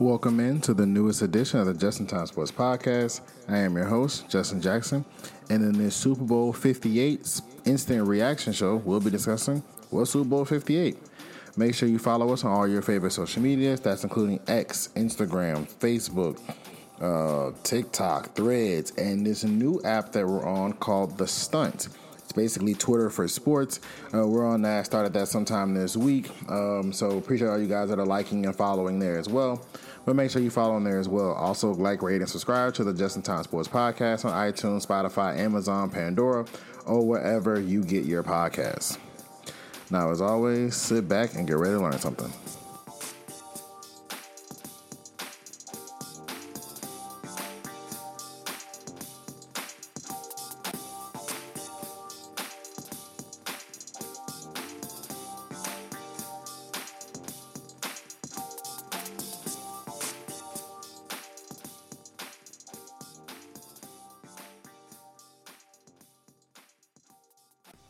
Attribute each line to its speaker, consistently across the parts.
Speaker 1: Welcome in to the newest edition of the Justin Time Sports Podcast. I am your host, Justin Jackson, and in this Super Bowl 58 instant reaction show, we'll be discussing what's Super Bowl 58. Make sure you follow us on all your favorite social medias. That's including X, Instagram, Facebook, uh, TikTok, Threads, and this new app that we're on called The Stunt. It's basically Twitter for sports. Uh, we're on that. Started that sometime this week. Um, so appreciate all you guys that are liking and following there as well. But make sure you follow on there as well. Also, like, rate, and subscribe to the Justin Time Sports Podcast on iTunes, Spotify, Amazon, Pandora, or wherever you get your podcasts. Now, as always, sit back and get ready to learn something.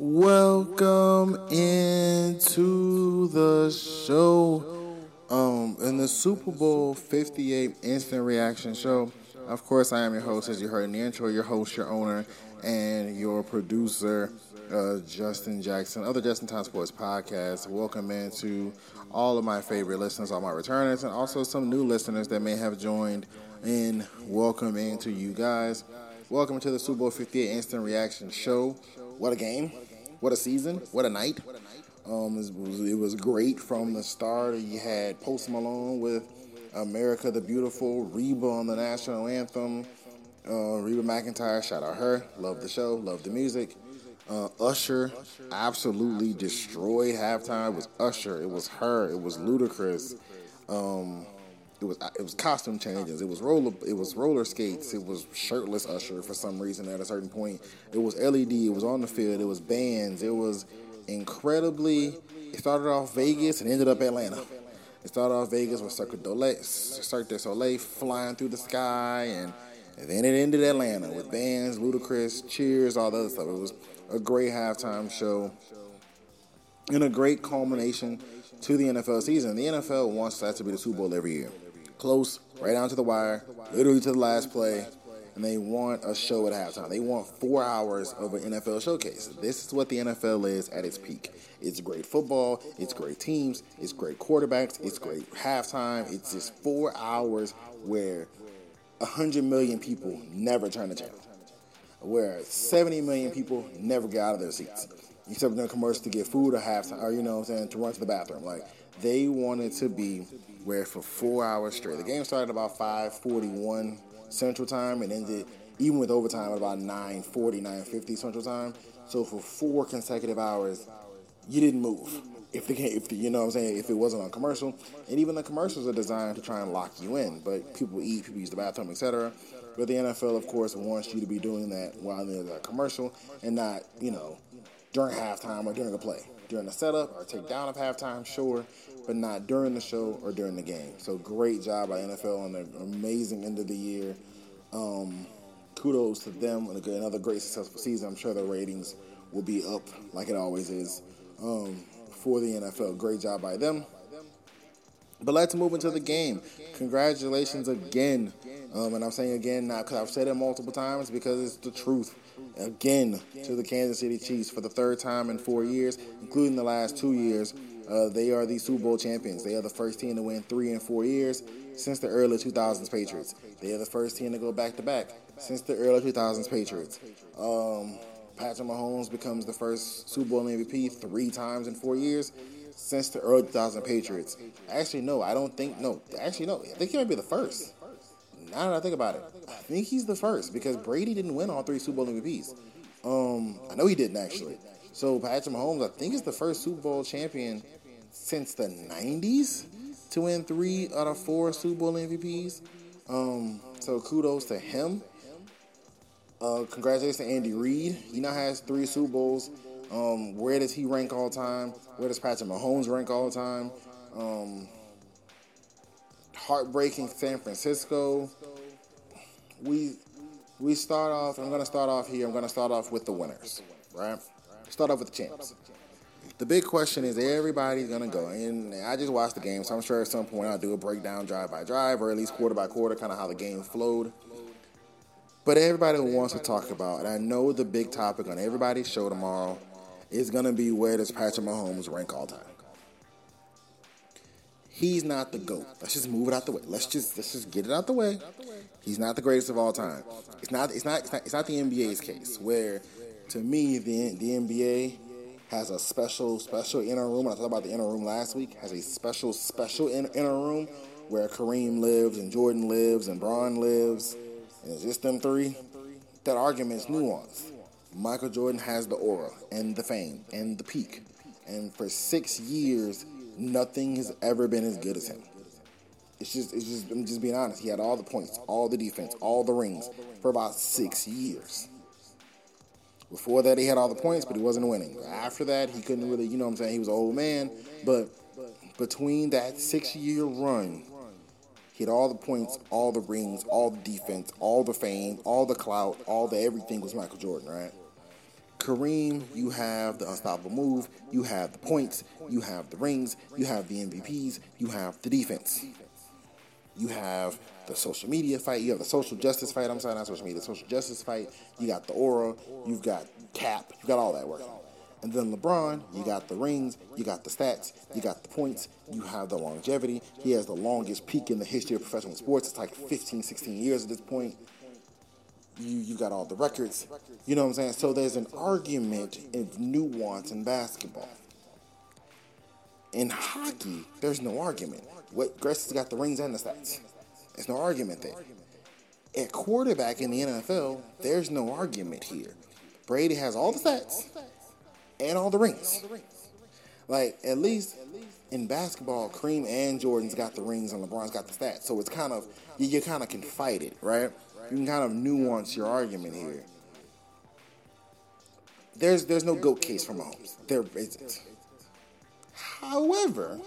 Speaker 1: Welcome into the show. Um, in the Super Bowl 58 instant reaction show. Of course, I am your host, as you heard in the intro, your host, your owner, and your producer, uh, Justin Jackson, other Justin Time Sports podcast. Welcome into all of my favorite listeners, all my returners, and also some new listeners that may have joined in. Welcome into you guys. Welcome to the Super Bowl 58 instant reaction show. What a game! What a season! What a night! Um, it, was, it was great from the start. You had Post Malone with "America the Beautiful," Reba on the national anthem. Uh, Reba McEntire, shout out her. Love the show, love the music. Uh, Usher absolutely destroyed halftime. It was Usher. It was her. It was Ludacris. Um, it was it was costume changes. It was roller it was roller skates. It was shirtless Usher for some reason at a certain point. It was LED. It was on the field. It was bands. It was incredibly. It started off Vegas and ended up Atlanta. It started off Vegas with Cirque du Soleil flying through the sky, and, and then it ended Atlanta with bands, Ludacris, Cheers, all the other stuff. It was a great halftime show and a great culmination to the NFL season. The NFL wants that to be the Super Bowl every year close, right down to the wire, literally to the last play. And they want a show at halftime. They want four hours of an NFL showcase. This is what the NFL is at its peak. It's great football, it's great teams, it's great quarterbacks, it's great halftime. It's just four hours where 100 million people never turn the channel, where 70 million people never get out of their seats, except in a commercial to get food or halftime, or you know what I'm saying, to run to the bathroom. Like, they wanted to be where for four hours straight. The game started about 5:41 Central Time and ended even with overtime at about 9:40, 9:50 Central Time. So for four consecutive hours, you didn't move. If the if the, you know what I'm saying, if it wasn't on commercial, and even the commercials are designed to try and lock you in. But people eat, people use the bathroom, etc. But the NFL, of course, wants you to be doing that while there's a commercial and not, you know, during halftime or during a play. During the setup or take down of halftime, sure, but not during the show or during the game. So great job by NFL on an amazing end of the year. Um, kudos to them on another great successful season. I'm sure the ratings will be up like it always is um, for the NFL. Great job by them. But let's move into the game. Congratulations again. Um, and I'm saying again not because I've said it multiple times because it's the truth. Again to the Kansas City Chiefs for the third time in four years, including the last two years. Uh, they are the Super Bowl champions. They are the first team to win three in four years since the early 2000s Patriots. They are the first team to go back to back since the early 2000s Patriots. Um, Patrick Mahomes becomes the first Super Bowl MVP three times in four years since the early 2000 Patriots. Actually, no, I don't think. No, actually, no. I think he might be the first. Now that I think about it, I think he's the first because Brady didn't win all three Super Bowl MVPs. Um, I know he didn't actually. So Patrick Mahomes, I think, is the first Super Bowl champion since the 90s to win three out of four Super Bowl MVPs. Um, so kudos to him. Uh, congratulations to Andy Reid. He now has three Super Bowls. Um, where does he rank all time? Where does Patrick Mahomes rank all time? Um, heartbreaking San Francisco. We we start off. I'm going to start off here. I'm going to start off with the winners, right? Start off with the champs. the big question is everybody's gonna go, and I just watched the game, so I'm sure at some point I'll do a breakdown drive by drive, or at least quarter by quarter, kind of how the game flowed. But everybody wants to talk about, and I know the big topic on everybody's show tomorrow is gonna be where does Patrick Mahomes rank all time? He's not the GOAT. Let's just move it out the way. Let's just let's just get it out the way. He's not the greatest of all time. It's not it's not it's not, it's not the NBA's case where to me the the NBA has a special special inner room. I talked about the inner room last week. Has a special special inner, inner room where Kareem lives and Jordan lives and Bron lives, and it's just them three. That argument is nuanced. Michael Jordan has the aura and the fame and the peak, and for six years, nothing has ever been as good as him. It's just, it's just, I'm just being honest. He had all the points, all the defense, all the rings for about six years. Before that, he had all the points, but he wasn't winning. After that, he couldn't really, you know what I'm saying? He was an old man. But between that six year run, he had all the points, all the rings, all the defense, all the fame, all the clout, all the everything was Michael Jordan, right? Kareem, you have the unstoppable move, you have the points, you have the rings, you have the MVPs, you have the defense. You have the social media fight, you have the social justice fight. I'm sorry, not social media, social justice fight. You got the aura, you've got Cap, you got all that working. And then LeBron, you got the rings, you got the stats, you got the points, you have the longevity. He has the longest peak in the history of professional sports. It's like 15, 16 years at this point. You you got all the records. You know what I'm saying? So there's an argument of nuance in basketball. In hockey, there's no argument. What Gretzky's got the rings and the stats. There's no argument there. At quarterback in the NFL, there's no argument here. Brady has all the stats and all the rings. Like at least in basketball, Kareem and Jordan's got the rings and LeBron's got the stats. So it's kind of you, you kind of can fight it, right? You can kind of nuance your argument here. There's there's no goat case for Mahomes. There isn't. However,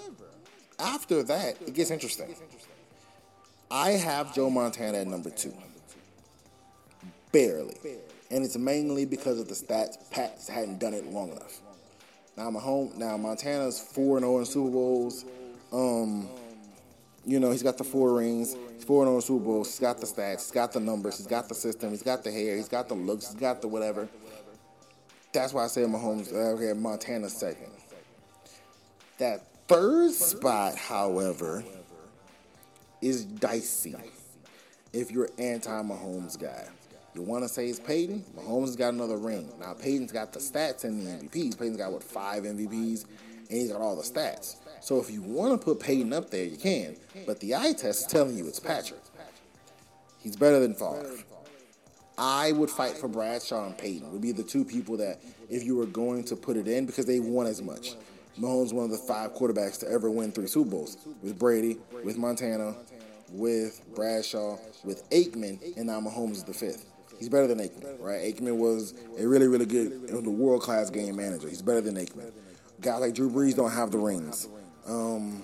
Speaker 1: after that, it gets interesting. I have Joe Montana at number two. Barely. And it's mainly because of the stats. Pats hadn't done it long enough. Now I'm. Now Montana's four and zero in Super Bowls. Um, you know he's got the four rings. He's four and in Super Bowls. He's got the stats. He's got the numbers. He's got the system. He's got the hair. He's got the looks. He's got the whatever. That's why I say Mahomes. Uh, okay, Montana second. That third spot, however, is dicey. If you're anti-Mahomes guy. You want to say it's Peyton? Mahomes has got another ring. Now, Peyton's got the stats and the MVPs. Peyton's got, what, five MVPs? And he's got all the stats. So if you want to put Peyton up there, you can. But the eye test is telling you it's Patrick. He's better than Favre. I would fight for Bradshaw and Peyton. Would be the two people that, if you were going to put it in, because they won as much. Mahomes one of the five quarterbacks to ever win three Super Bowls with Brady, with Montana, with Bradshaw, with Aikman, and now Mahomes is the fifth. He's better than Aikman, right? Aikman was a really, really good, a world class game manager. He's better than Aikman. Guys like Drew Brees don't have the rings. Um,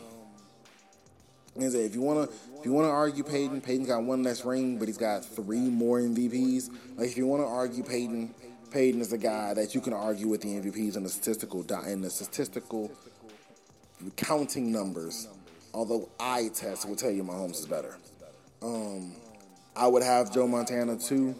Speaker 1: if you wanna, if you wanna argue Peyton, Peyton's got one less ring, but he's got three more MVPs. Like if you wanna argue Peyton, Peyton is the guy that you can argue with the MVPs in the statistical in the statistical counting numbers. Although eye test will tell you Mahomes is better. Um, I would have Joe Montana too.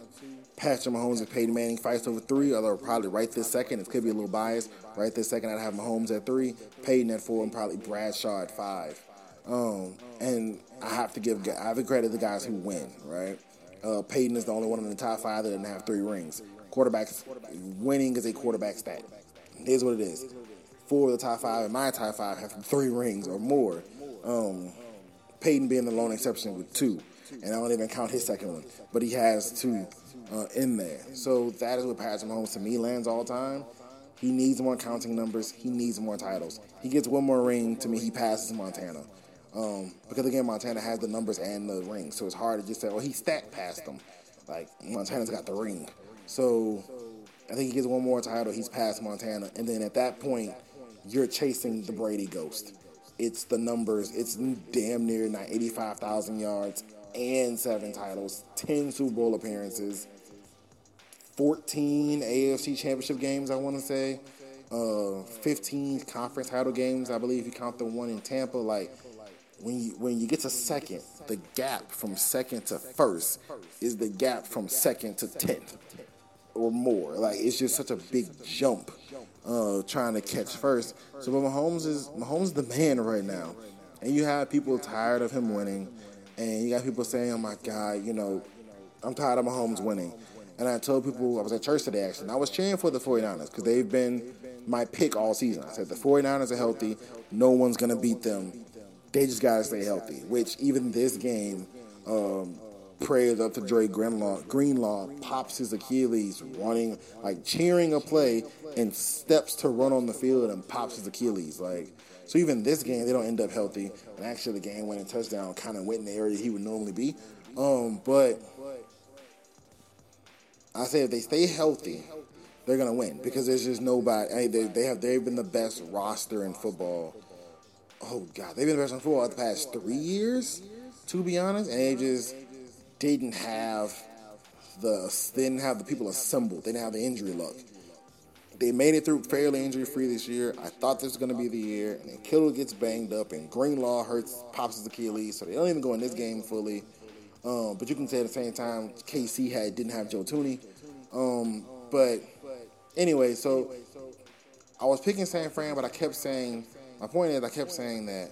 Speaker 1: Patrick Mahomes and Peyton Manning fights over three, although probably right this second, it could be a little biased. Right this second, I'd have Mahomes at three, Peyton at four, and probably Bradshaw at five. Um, and I have to give I have to credit the guys who win, right? Uh, Peyton is the only one in the top five that didn't have three rings. Quarterbacks winning is a quarterback stat. Here's what it is: four of the top five in my top five have three rings or more. Um, Peyton being the lone exception with two, and I don't even count his second one, but he has two uh, in there. So that is what Patrick Mahomes to me lands all time. He needs more counting numbers. He needs more titles. He gets one more ring. To me, he passes Montana. Um, because again, Montana has the numbers and the ring, so it's hard to just say, "Oh, he stat past them." Like Montana's got the ring, so I think he gets one more title. He's past Montana, and then at that point, you're chasing the Brady ghost. It's the numbers. It's damn near 85,000 yards and seven titles, 10 Super Bowl appearances, 14 AFC Championship games. I want to say. uh, 15 conference title games, I believe. You count the one in Tampa, like when you when you get to second, the gap from second to first is the gap from second to tenth or more. Like it's just such a big jump uh, trying to catch first. So, but Mahomes is Mahomes the man right now, and you have people tired of him winning, and you got people saying, "Oh my God, you know, I'm tired of Mahomes winning." And I told people I was at church today actually. And I was cheering for the 49ers because they've been my pick all season. I said the 49ers are healthy. No one's going to beat them. They just got to stay healthy, which even this game, um, prayers up to Dre Greenlaw. Greenlaw pops his Achilles, running like cheering a play and steps to run on the field and pops his Achilles. Like so, even this game they don't end up healthy. And actually, the game-winning touchdown kind of went in the area he would normally be. Um, but I say if they stay healthy, they're gonna win because there's just nobody. They, they have they've been the best roster in football. Oh God, they've been the best in football the past three years, to be honest, and they just didn't have the didn't have the people assembled. They didn't have the injury luck. They made it through fairly injury free this year. I thought this was going to be the year, and then Kittle gets banged up, and Greenlaw hurts, pops his Achilles, so they don't even go in this game fully. Um, but you can say at the same time, KC had didn't have Joe Thuney. Um, but anyway, so I was picking San Fran, but I kept saying my point is I kept saying that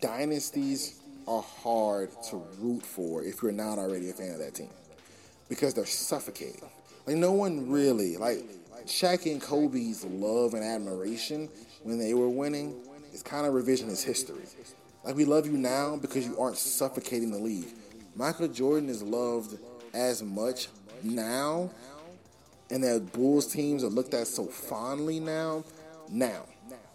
Speaker 1: dynasties are hard to root for if you're not already a fan of that team because they're suffocating. Like no one really like Shaq and Kobe's love and admiration when they were winning is kind of revisionist history. Like we love you now because you aren't suffocating the league. Michael Jordan is loved as much now, and that Bulls teams are looked at so fondly now, now,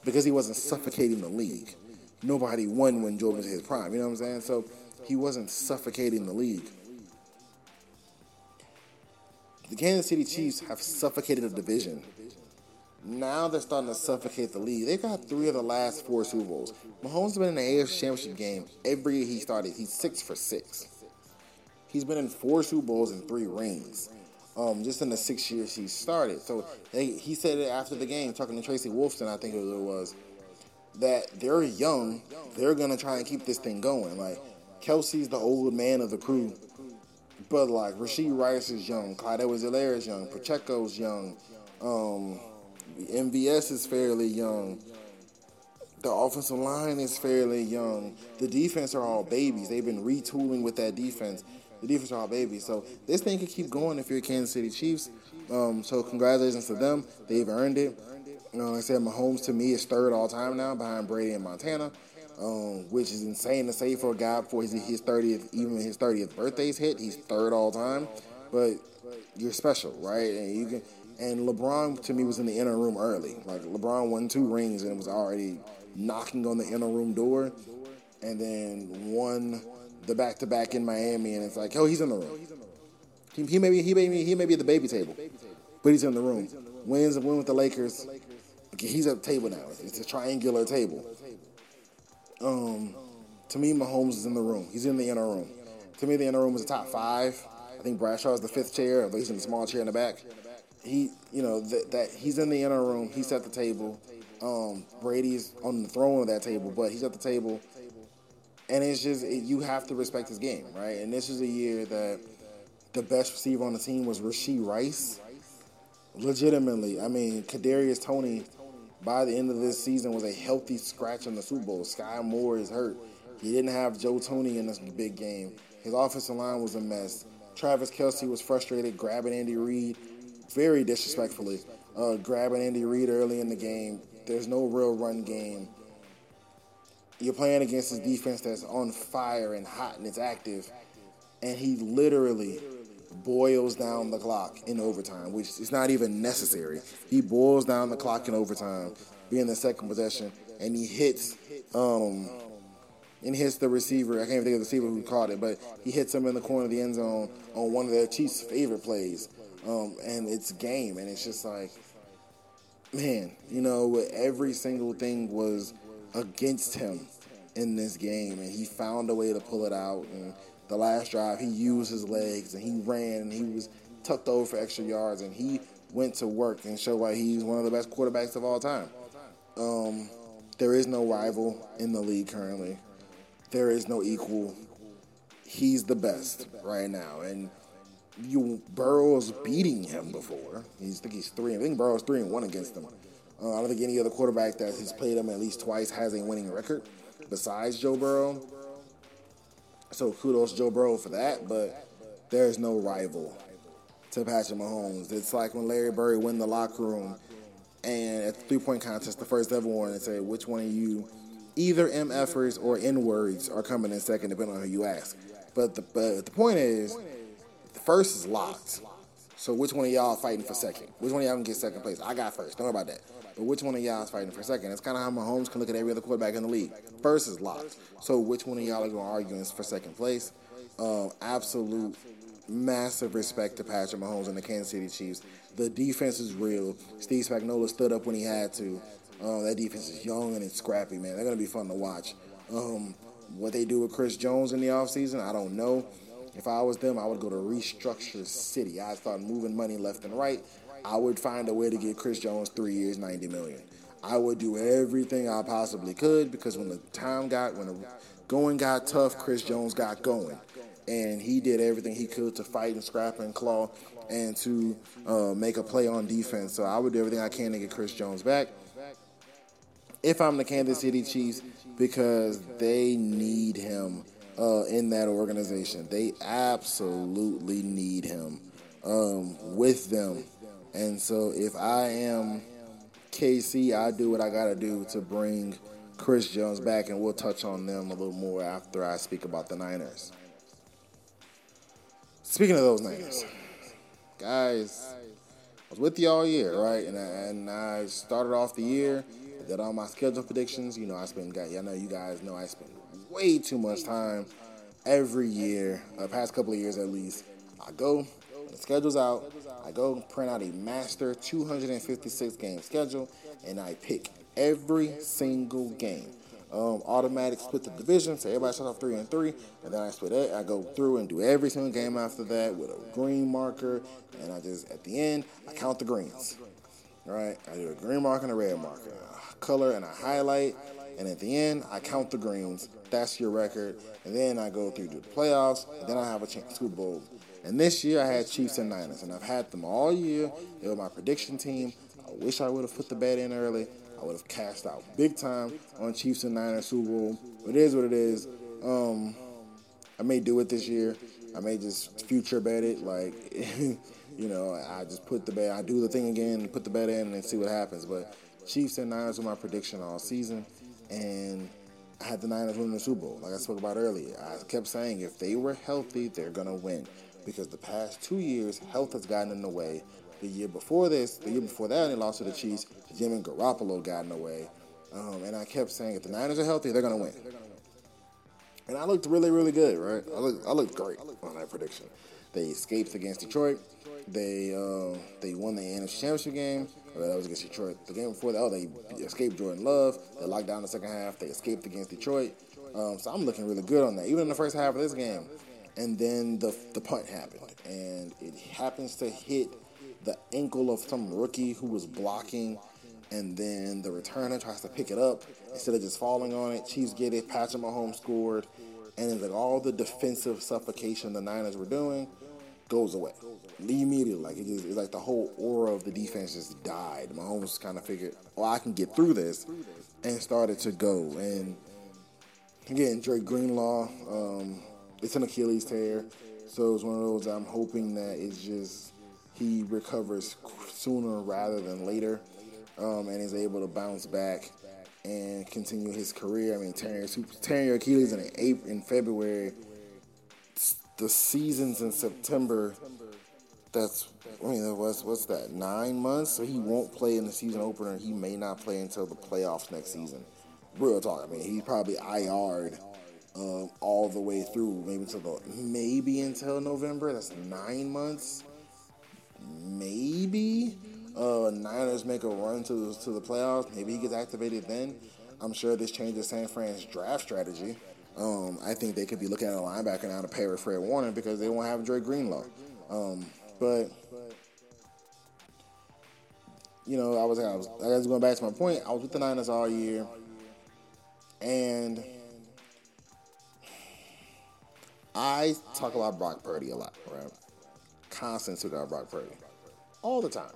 Speaker 1: because he wasn't suffocating the league. Nobody won when Jordan was his prime. You know what I'm saying? So he wasn't suffocating the league. The Kansas City Chiefs have suffocated the division. Now they're starting to suffocate the league. They've got three of the last four Super Bowls. Mahomes has been in the AFC Championship game every year he started. He's six for six. He's been in four Super Bowls and three rings, um, just in the six years he started. So they, he said it after the game, talking to Tracy Wolfson, I think it was, that they're young. They're gonna try and keep this thing going. Like Kelce's the old man of the crew, but like Rashee Rice is young, Clyde Edwards-Helaire is young, Pacheco's young, um, MVS is fairly young. The offensive line is fairly young. The defense are all babies. They've been retooling with that defense. The defense are all babies. So this thing could keep going if you're Kansas City Chiefs. Um, so congratulations to them. They've earned it. You know, like I said, Mahomes to me is third all time now behind Brady and Montana, um, which is insane to say for a guy for his, his 30th, even his 30th birthday's hit. He's third all time, but you're special, right? And you can. And LeBron to me was in the inner room early. Like LeBron won two rings and was already knocking on the inner room door, and then won the back to back in Miami, and it's like, oh, he's in the room. He, he may be he may be he may be at the baby table, but he's in the room. Wins and win with the Lakers. Okay, he's at the table now. It's a triangular table. Um, to me, Mahomes is in the room. He's in the inner room. To me, the inner room is the top five. I think Bradshaw is the fifth chair, but he's in the small chair in the back. He, you know, that, that he's in the inner room. He's at the table. Um, Brady's on the throne of that table, but he's at the table and it's just it, you have to respect his game, right? And this is a year that the best receiver on the team was Rashee Rice. Legitimately, I mean, Kadarius Toney by the end of this season was a healthy scratch in the Super Bowl. Sky Moore is hurt. He didn't have Joe Thuney in this big game. His offensive line was a mess. Travis Kelce was frustrated, grabbing Andy Reid very disrespectfully, uh, grabbing Andy Reid early in the game. There's no real run game you're playing against this defense that's on fire and hot and it's active, and he literally boils down the clock in overtime, which is not even necessary. He boils down the clock in overtime, being the second possession, and he hits um and hits the receiver. I can't even think of the receiver who caught it, but he hits him in the corner of the end zone on one of their Chiefs' favorite plays. Um, and it's game, and it's just like, man, you know, every single thing was against him in this game, and he found a way to pull it out. And the last drive, he used his legs and he ran and he was tucked over for extra yards, and he went to work and showed why he's one of the best quarterbacks of all time. Um, there is no rival in the league currently. There is no equal. He's the best right now, and you Burrow's beating him before. He's I think he's three. I think Burrow's three and one against him. Uh, I don't think any other quarterback that has played him at least twice has a winning record besides Joe Burrow. So kudos Joe Burrow for that, but there's no rival to Patrick Mahomes. It's like when Larry Bird win the locker room and at the three point contest, the first ever one, and say which one of you, either MFers or N words, are coming in second, depending on who you ask. But the but the point is, the first is locked. So which one of y'all fighting for second? Which one of y'all can get second place? I got first. Don't worry about that. But which one of y'all is fighting for second? It's kind of how Mahomes can look at every other quarterback in the league. First is locked. So which one of y'all are going to argue for second place? Um, absolute massive respect to Patrick Mahomes and the Kansas City Chiefs. The defense is real. Steve Spagnuolo stood up when he had to. Uh, that defense is young and it's scrappy, man. They're going to be fun to watch. Um, what they do with Chris Jones in the offseason, I don't know. If I was them, I would go to restructure city. I'd start moving money left and right. I would find a way to get Chris Jones three years, ninety million. I would do everything I possibly could because when the time got when the going got tough, Chris Jones got going, and he did everything he could to fight and scrap and claw and to uh, make a play on defense. So I would do everything I can to get Chris Jones back. If I'm the Kansas City Chiefs, because they need him uh, in that organization. They absolutely need him um, with them. And so if I am KC, I do what I got to do to bring Chris Jones back, and we'll touch on them a little more after I speak about the Niners. Speaking of those Niners, guys, I was with you all year, right? And I, and I started off the year, did all my schedule predictions. You know, I spend, I know you guys know I spend way too much time every year, the past couple of years at least. I go, the schedule's out, I go print out a master 256 game schedule, and I pick every single game. Um, automatic split the division, so everybody starts off three and three, and then I split it. I go through and do every single game after that with a green marker, and I just at the end I count the greens. All right, I do a green marker and a red marker, a color and a highlight, and at the end, I count the greens. That's your record. And then I go through to the playoffs. And then I have a chance Super Bowl. And this year I had Chiefs and Niners, and I've had them all year. They were my prediction team. I wish I would have put the bet in early. I would have cashed out big time on Chiefs and Niners Super Bowl. But It is what it is. Um, I may do it this year. I may just future bet it. Like, you know, I just put the bet. I do the thing again, put the bet in, and see what happens. But Chiefs and Niners were my prediction all season and I had the Niners win the Super Bowl. Like I spoke about earlier, I kept saying if they were healthy, they're gonna win. Because the past two years, health has gotten in the way. The year before this, the year before that, they lost to the Chiefs. Jimmy Garoppolo got in the way, um, and I kept saying if the Niners are healthy, they're gonna win. And I looked really, really good, right? I looked, I looked great on that prediction. They escaped against Detroit. They uh, they won the NFC Championship game. Well, that was against Detroit. The game before that, oh, they escaped Jordan Love. They locked down the second half. They escaped against Detroit. Um, so I'm looking really good on that, even in the first half of this game. And then the the punt happened, and it happens to hit the ankle of some rookie who was blocking, and then the returner tries to pick it up instead of just falling on it. Chiefs get it. Patrick Mahomes scored, and it's like all the defensive suffocation the Niners were doing goes away immediately. Like it just, it's like the whole aura of the defense just died. Mahomes kind of figured, well, I can get through this, and started to go. And again, Drake Greenlaw, um, it's an Achilles tear, so it's one of those I'm hoping that it's just he recovers sooner rather than later, um, and is able to bounce back and continue his career. I mean, tearing, tearing your Achilles in April, in February, the seasons in September that's I mean what's what's that nine months? So he won't play in the season opener. He may not play until the playoffs next season. Real talk. I mean he's probably IR'd um, all the way through, maybe until the maybe until November. That's nine months. Maybe uh, Niners make a run to the, to the playoffs. Maybe he gets activated then. I'm sure this changes San Fran's draft strategy. Um, I think they could be looking at a linebacker now to pair with Fred Warner because they won't have Dre Greenlaw. Um, but you know, I was, I was, I was going back to my point. I was with the Niners all year, and I talk about Brock Purdy a lot, right? Constant talk about Brock Purdy, all the time.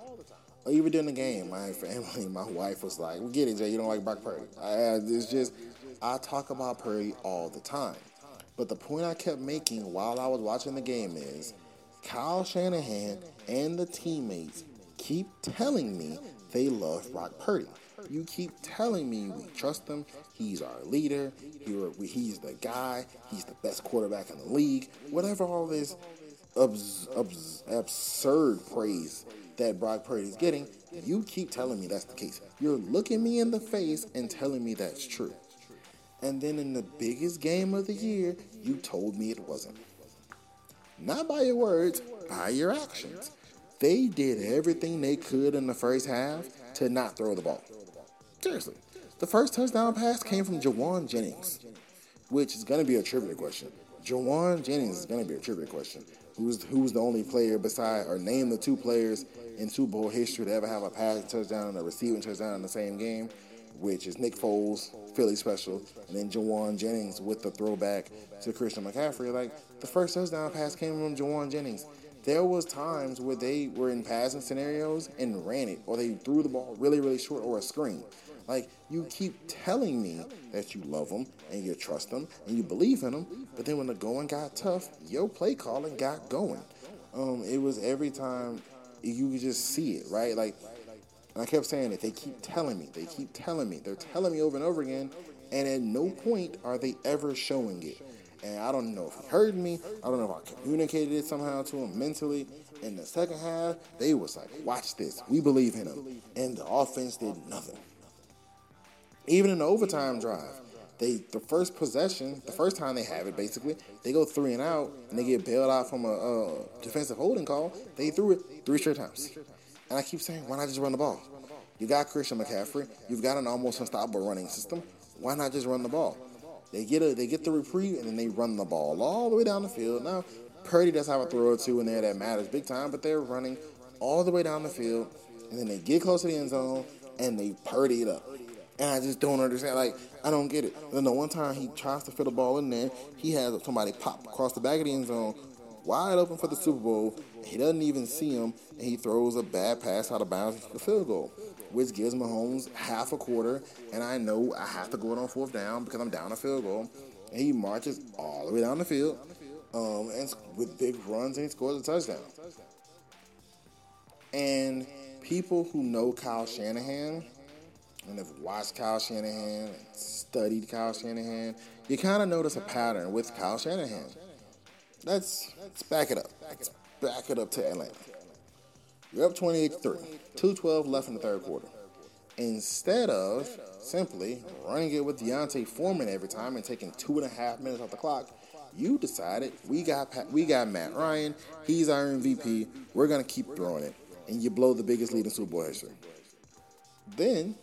Speaker 1: Even during the game, my family, my wife was like, "We get it, Jay. You don't like Brock Purdy." I, it's just, I talk about Purdy all the time. But the point I kept making while I was watching the game is, Kyle Shanahan and the teammates keep telling me they love Brock Purdy. You keep telling me we trust him. He's our leader. He, he's the guy. He's the best quarterback in the league. Whatever all this abs, abs, absurd praise that Brock Purdy is getting, you keep telling me that's the case. You're looking me in the face and telling me that's true. And then in the biggest game of the year, you told me it wasn't. Not by your words, by your actions. They did everything they could in the first half to not throw the ball. Seriously. The first touchdown pass came from Jauan Jennings, which is going to be a trivia question. Jauan Jennings is going to be a trivia question. Who's who's the only player beside, or name the two players in Super Bowl history to ever have a passing touchdown and a receiving touchdown in the same game? Which is Nick Foles, Philly special, and then Jauan Jennings with the throwback to Christian McCaffrey. Like the first touchdown pass came from Jauan Jennings there was times where they were in passing scenarios and ran it, or they threw the ball really, really short, or a screen. Like you keep telling me that you love them and you trust them and you believe in them, but then when the going got tough, your play calling got going. Um, it was every time you could just see it, right? Like, I kept saying it. They keep telling me. They keep telling me. They're telling me over and over again, and at no point are they ever showing it. And I don't know if he heard me. I don't know if I communicated it somehow to him mentally. In the second half, they was like, watch this. We believe in him. And the offense did nothing. Even in the overtime drive, they the first possession, the first time they have it, basically, they go three and out, and they get bailed out from a, a defensive holding call. They threw it three straight times. And I keep saying, why not just run the ball? You got Christian McCaffrey. You've got an almost unstoppable running system. Why not just run the ball? They get a they get the reprieve and then they run the ball all the way down the field. Now Purdy does have a throw or two in there that matters big time, but they're running all the way down the field and then they get close to the end zone and they Purdy it up. And I just don't understand. Like I don't get it. Then the one time he tries to fit the ball in there, he has somebody pop across the back of the end zone, wide open for the Super Bowl. He doesn't even see him, and he throws a bad pass out of bounds for the field goal which gives Mahomes half a quarter, and I know I have to go it on fourth down because I'm down a field goal. And he marches all the way down the field, um, and with big runs, and he scores a touchdown. And people who know Kyle Shanahan and have watched Kyle Shanahan and studied Kyle Shanahan, you kind of notice a pattern with Kyle Shanahan. Let's, let's back it up. Let's back it up to Atlanta. You're up 28 3. 212 left in the third quarter. Instead of simply running it with Devonta Freeman every time and taking two and a half minutes off the clock, you decided we got we got Matt Ryan. He's our MVP. We're gonna keep throwing it, and you blow the biggest lead in Super Bowl history. Then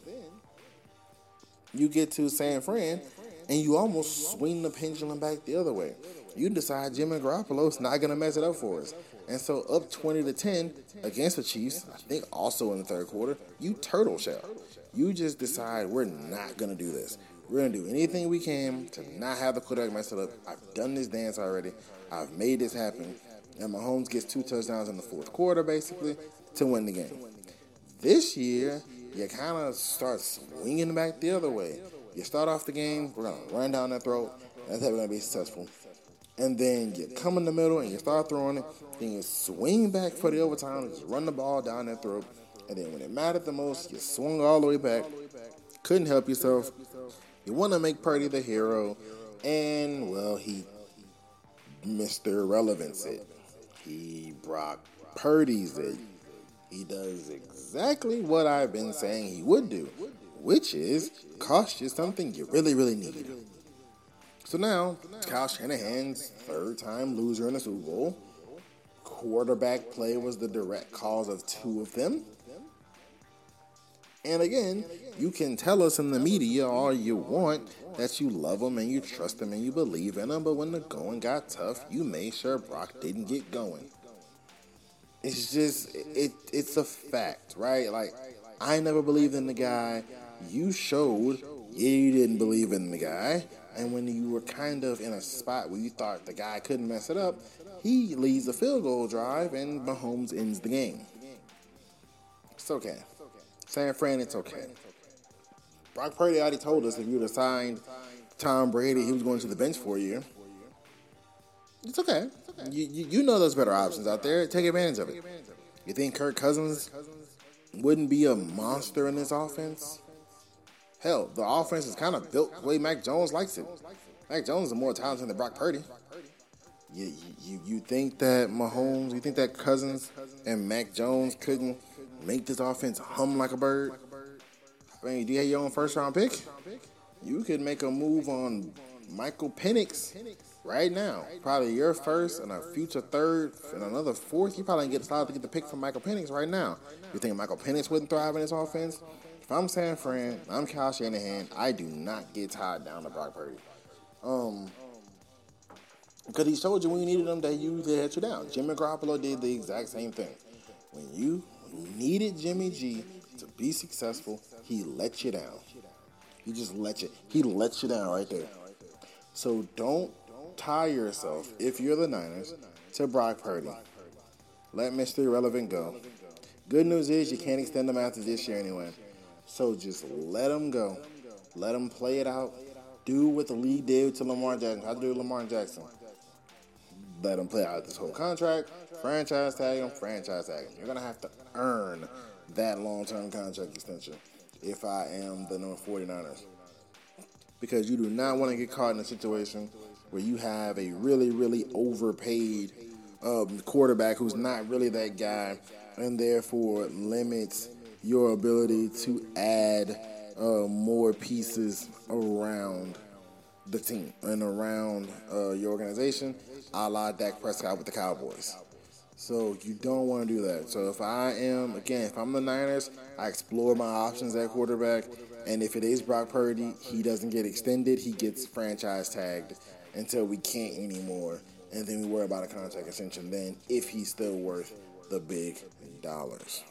Speaker 1: you get to San Fran, and you almost swing the pendulum back the other way. You decide Jim Jimmy Garoppolo's not gonna mess it up for us. And so up 20 to 10 against the Chiefs, I think also in the third quarter, you turtle shell. You just decide we're not going to do this. We're going to do anything we can to not have the quarterback mess it up. I've done this dance already. I've made this happen. And Mahomes gets two touchdowns in the fourth quarter, basically, to win the game. This year, you kind of start swinging back the other way. You start off the game, we're going to run down their throat. That's how we're going to be successful and then you come in the middle and you start throwing it, then you swing back for the overtime and just run the ball down their throat, and then when it mattered the most, you swung all the way back. Couldn't help yourself. You want to make Purdy the hero, and well, he Mr. Irrelevance it. He Brock Purdy's it. He does exactly what I've been saying he would do, which is cost you something you really, really need. So now, Kyle Shanahan's third time loser in the Super Bowl. Quarterback play was the direct cause of two of them. And again, you can tell us in the media all you want that you love them and you trust them and you believe in them, but when the going got tough, you made sure Brock didn't get going. It's just it it's a fact, right? Like I never believed in the guy. You showed you didn't believe in the guy. And when you were kind of in a spot where you thought the guy couldn't mess it up, he leads a field goal drive and Mahomes ends the game. It's okay. San Fran, it's okay. Brock Purdy already told us if you would have signed Tom Brady, he was going to the bench for you. It's okay. You, you, you know there's better options out there. Take advantage of it. You think Kirk Cousins wouldn't be a monster in this offense? Hell, the offense is kind of built the way Mac Jones likes it. Mac Jones is more talented than Brock Purdy. You, you, you think that Mahomes, you think that Cousins and Mac Jones couldn't make this offense hum like a bird? I mean, do you have your own first round pick? You could make a move on Michael Penix right now. Probably your first and a future third and another fourth. You probably get started to get the pick from Michael Penix right now. You think Michael Penix wouldn't thrive in this offense? If I'm San Fran, I'm Kyle Shanahan. I do not get tied down to Brock Purdy. Um, because he showed you when you needed him that you they had you down. Jimmy Garoppolo did the exact same thing. When you needed Jimmy G to be successful, he let you down. He just let you. He lets you down right there. So don't tie yourself if you're the Niners to Brock Purdy. Let Mr. Irrelevant go. Good news is you can't extend him after this year anyway. So just let him go. Let him play it out. Do what the league did to Lamar Jackson. How to do Lamar Jackson. Let him play out this whole contract. Franchise tag him. Franchise tag him. You're gonna have to earn that long-term contract extension. If I am the number 49ers, because you do not want to get caught in a situation where you have a really, really overpaid um, quarterback who's not really that guy, and therefore limits your ability to add uh, more pieces around the team and around uh, your organization, a la Dak Prescott with the Cowboys. So you don't want to do that. So if I am, again, if I'm the Niners, I explore my options at quarterback. And if it is Brock Purdy, he doesn't get extended. He gets franchise tagged until we can't anymore. And then we worry about a contract extension then if he's still worth the big dollars.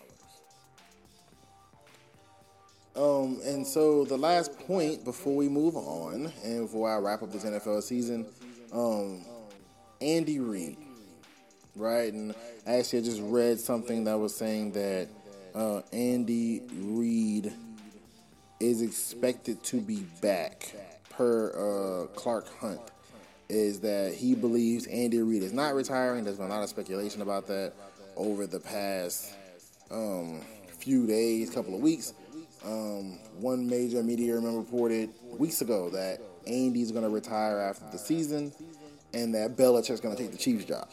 Speaker 1: Um, and so the last point before we move on and before I wrap up this NFL season, um, Andy Reid, right? And I actually, I just read something that was saying that uh, Andy Reid is expected to be back per uh, Clark Hunt. Is that he believes Andy Reid is not retiring? There's been a lot of speculation about that over the past um, few days, couple of weeks. Um, one major media member reported weeks ago that Andy's going to retire after the season, and that Belichick's going to take the Chiefs job.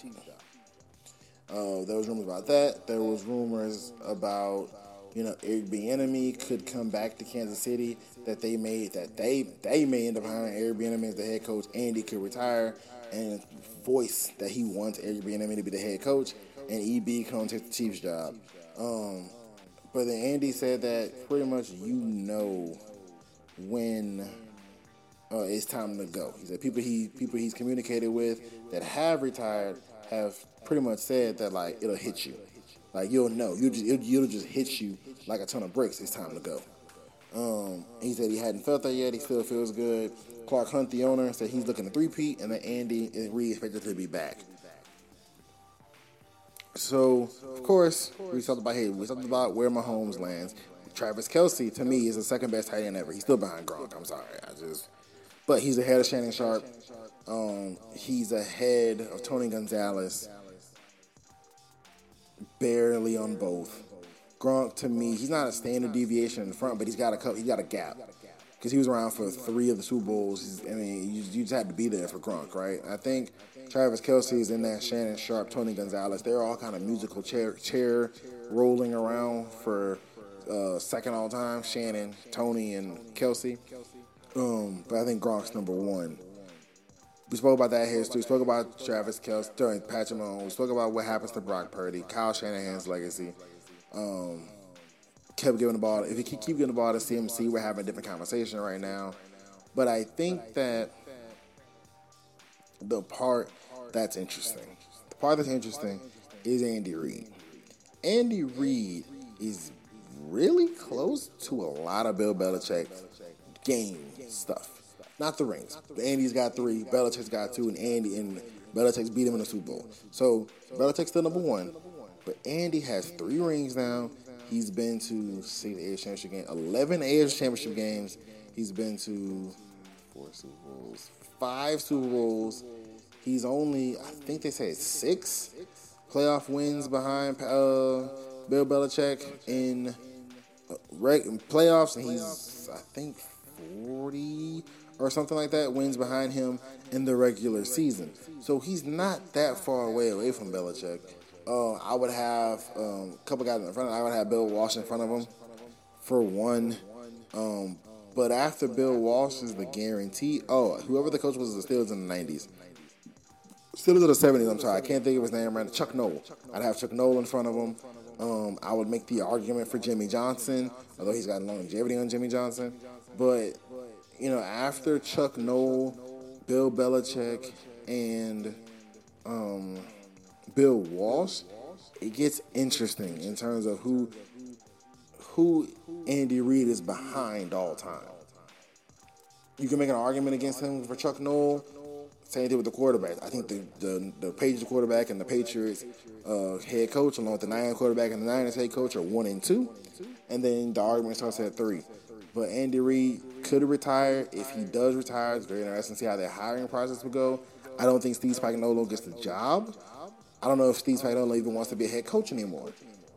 Speaker 1: Uh, there was rumors about that. There was rumors about you know Eric Bieniemy could come back to Kansas City. That they made that they they may end up hiring Eric Bieniemy as the head coach. Andy could retire and voice that he wants Eric Bieniemy to be the head coach, and EB come take the Chiefs job. Um, but then Andy said that pretty much you know when uh, it's time to go. He said people he people he's communicated with that have retired have pretty much said that like it'll hit you, like you'll know you just it'll, it'll, just hit you like a ton of bricks. It's time to go. Um, he said he hadn't felt that yet. He still feels good. Clark Hunt, the owner, said he's looking to three-peat, and that Andy is re-expected to be back. So, of course, we talked about hey, we talked about where Mahomes lands. Travis Kelce to me is the second best tight end ever. He's still behind Gronk. I'm sorry, I just, but he's ahead of Shannon Sharpe. Um, he's ahead of Tony Gonzalez. Barely on both. Gronk to me, he's not a standard deviation in front, but he's got a couple, he's got a gap because he was around for three of the Super Bowls. I mean, you, you just had to be there for Gronk, right? I think Travis Kelce is in there, Shannon Sharpe, Tony Gonzalez. They're all kind of musical chair chair rolling around for uh, second all time. Shannon, Tony, and Kelce. Um, but I think Gronk's number one. We spoke about that history. We spoke about Travis Kelce, Patrick Mahomes. We spoke about what happens to Brock Purdy, Kyle Shanahan's legacy. Um, kept giving the ball. If he keep giving the ball to CMC, we're having a different conversation right now. But I think that the part that's interesting, the part that's interesting is Andy Reid. Andy Reid is really close to a lot of Bill Belichick game stuff. Not the rings. Andy's got three, Belichick's got two, and Andy and Belichick's beat him in the Super Bowl. So Belichick's still number one, but Andy has three rings now. He's been to the AFC Championship game, eleven AFC Championship games. He's been to four Super Bowls, five Super Bowls. He's only, I think they say six playoff wins behind uh, Bill Belichick in, uh, playoffs, and he's I think forty or something like that wins behind him in the regular season. So he's not that far away away from Belichick. Uh, I would have um, a couple guys in front. Of, him. I would have Bill Walsh in front of him for one. Um, but after Bill Walsh is the guarantee. Oh, whoever the coach was, the Steelers in the '90s. Steelers of the '70s. I'm sorry, I can't think of his name right. now. Chuck Noll. I'd have Chuck Noll in front of him. Um, I would make the argument for Jimmy Johnson, although he's got longevity on Jimmy Johnson. But you know, after Chuck Noll, Bill Belichick, and um, Bill Walsh, it gets interesting in terms of who who Andy Reid is behind all time. You can make an argument against him for Chuck Noll. Same thing with the quarterbacks. I think the the, the Patriots quarterback and the Patriots uh, head coach, along with the Niners quarterback and the Niners head coach, are one and two, and then the argument starts at three. But Andy Reid could retire. If he does retire, it's very interesting to see how their hiring process would go. I don't think Steve Spagnuolo gets the job. I don't know if Steve Spagnuolo even wants to be a head coach anymore.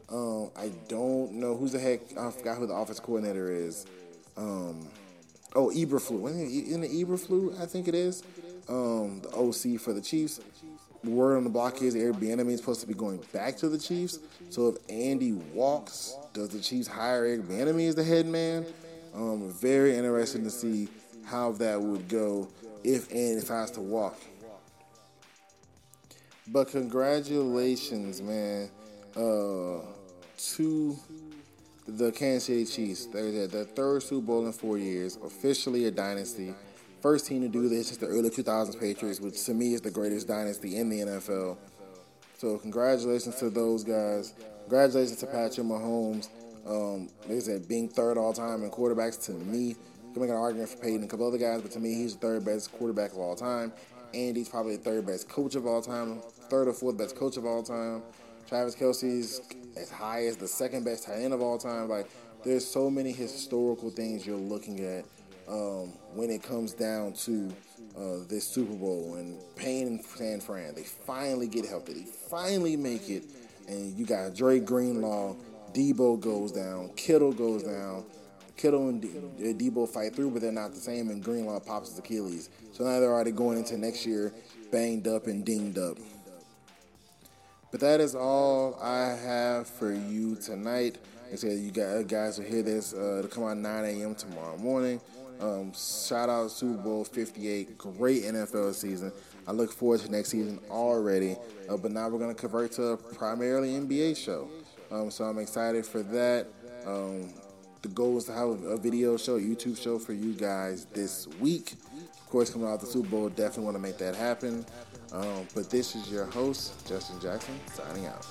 Speaker 1: Um, I don't know who's the head. I forgot who the office coordinator is. Um, oh. In the Eberflus, I think it is. Um, the OC for the Chiefs. Word on the block is Eric Bieniemy is supposed to be going back to the Chiefs. So if Andy walks, does the Chiefs hire Eric as the head man? Um, very interesting to see how that would go if Andy decides to walk. But congratulations, man, uh, to the Kansas City Chiefs. They're the third Super Bowl in four years, officially a dynasty. First team to do this is the early 2000s Patriots, which to me is the greatest dynasty in the NFL. So congratulations to those guys. Congratulations to Patrick Mahomes. Um, like I said, being third all time in quarterbacks to me, can make an argument for Peyton and a couple other guys, but to me, he's the third best quarterback of all time. And he's probably the third best coach of all time, third or fourth best coach of all time. Travis Kelce's as high as the second best tight end of all time. Like, there's so many historical things you're looking at um, when it comes down to uh, this Super Bowl and Payne and San Fran. They finally get healthy. They finally make it. And you got Dre Greenlaw Deebo goes down, Kittle goes down. Kittle and De- Deebo fight through, but they're not the same. And Greenlaw pops his Achilles, so now they're already going into next year banged up and dinged up. But that is all I have for you tonight. I said, you guys will hear this uh, to come on 9 a.m. tomorrow morning. Um, shout out Super Bowl 58. Great NFL season. I look forward to next season already. Uh, but now we're going to convert to a primarily NBA show. Um, so I'm excited for that. Um, the goal is to have a video show, a YouTube show for you guys this week. Of course, coming out the Super Bowl, definitely want to make that happen. Um, but this is your host, Justin Jackson, signing out.